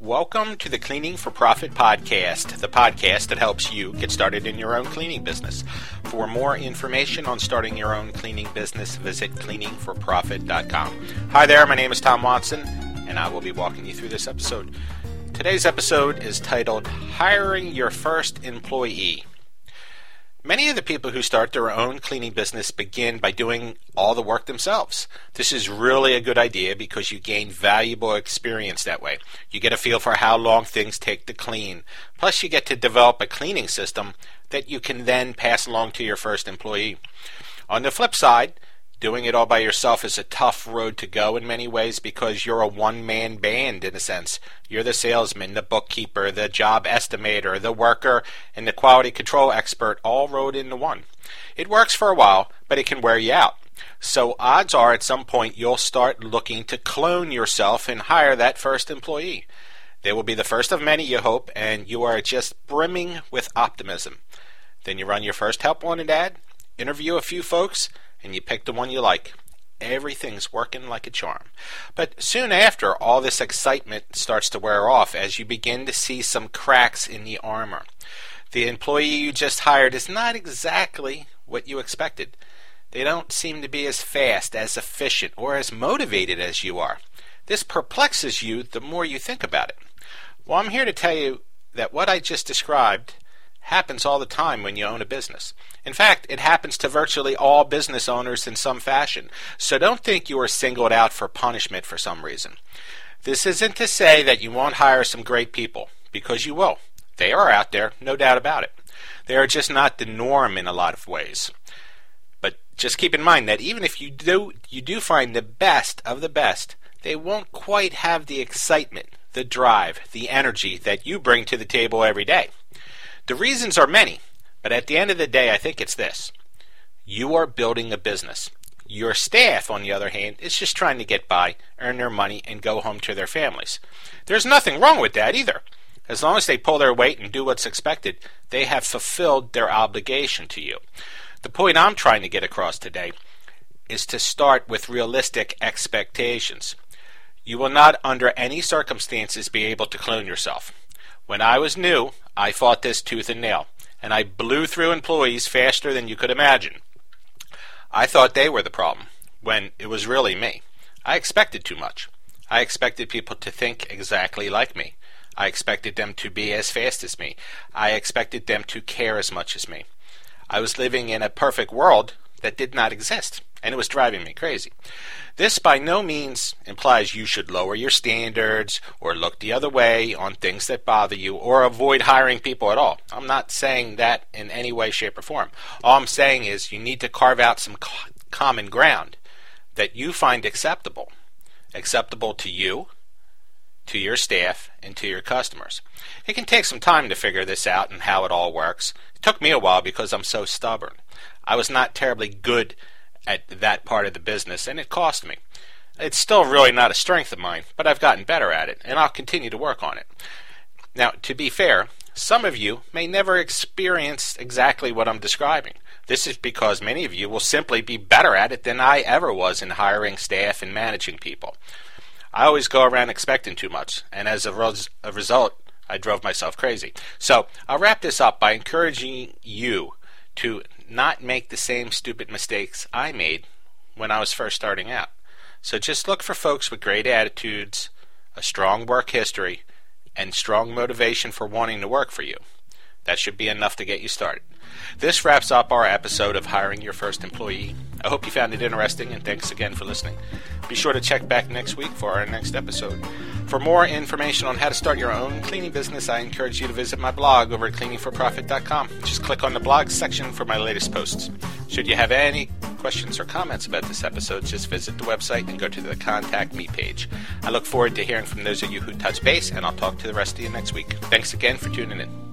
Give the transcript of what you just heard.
Welcome to the Cleaning for Profit podcast, the podcast that helps you get started in your own cleaning business. For more information on starting your own cleaning business, visit cleaningforprofit.com. Hi there, my name is Tom Watson, and I will be walking you through this episode. Today's episode is titled Hiring Your First Employee. Many of the people who start their own cleaning business begin by doing all the work themselves. This is really a good idea because you gain valuable experience that way. You get a feel for how long things take to clean. Plus, you get to develop a cleaning system that you can then pass along to your first employee. On the flip side, Doing it all by yourself is a tough road to go in many ways because you're a one man band in a sense. You're the salesman, the bookkeeper, the job estimator, the worker, and the quality control expert all rolled into one. It works for a while, but it can wear you out. So odds are at some point you'll start looking to clone yourself and hire that first employee. They will be the first of many, you hope, and you are just brimming with optimism. Then you run your first help wanted ad, interview a few folks, and you pick the one you like. Everything's working like a charm. But soon after, all this excitement starts to wear off as you begin to see some cracks in the armor. The employee you just hired is not exactly what you expected. They don't seem to be as fast, as efficient, or as motivated as you are. This perplexes you the more you think about it. Well, I'm here to tell you that what I just described happens all the time when you own a business. In fact, it happens to virtually all business owners in some fashion. So don't think you are singled out for punishment for some reason. This isn't to say that you won't hire some great people, because you will. They are out there, no doubt about it. They are just not the norm in a lot of ways. But just keep in mind that even if you do you do find the best of the best, they won't quite have the excitement, the drive, the energy that you bring to the table every day. The reasons are many, but at the end of the day, I think it's this. You are building a business. Your staff, on the other hand, is just trying to get by, earn their money, and go home to their families. There's nothing wrong with that either. As long as they pull their weight and do what's expected, they have fulfilled their obligation to you. The point I'm trying to get across today is to start with realistic expectations. You will not, under any circumstances, be able to clone yourself. When I was new, I fought this tooth and nail, and I blew through employees faster than you could imagine. I thought they were the problem, when it was really me. I expected too much. I expected people to think exactly like me. I expected them to be as fast as me. I expected them to care as much as me. I was living in a perfect world that did not exist and it was driving me crazy. This by no means implies you should lower your standards or look the other way on things that bother you or avoid hiring people at all. I'm not saying that in any way, shape, or form. All I'm saying is you need to carve out some common ground that you find acceptable, acceptable to you, to your staff, and to your customers. It can take some time to figure this out and how it all works. It took me a while because I'm so stubborn. I was not terribly good at that part of the business, and it cost me. It's still really not a strength of mine, but I've gotten better at it, and I'll continue to work on it. Now, to be fair, some of you may never experience exactly what I'm describing. This is because many of you will simply be better at it than I ever was in hiring staff and managing people. I always go around expecting too much, and as a, res- a result, I drove myself crazy. So I'll wrap this up by encouraging you to not make the same stupid mistakes I made when I was first starting out. So just look for folks with great attitudes, a strong work history, and strong motivation for wanting to work for you. That should be enough to get you started. This wraps up our episode of Hiring Your First Employee. I hope you found it interesting, and thanks again for listening. Be sure to check back next week for our next episode. For more information on how to start your own cleaning business, I encourage you to visit my blog over at cleaningforprofit.com. Just click on the blog section for my latest posts. Should you have any questions or comments about this episode, just visit the website and go to the Contact Me page. I look forward to hearing from those of you who touch base, and I'll talk to the rest of you next week. Thanks again for tuning in.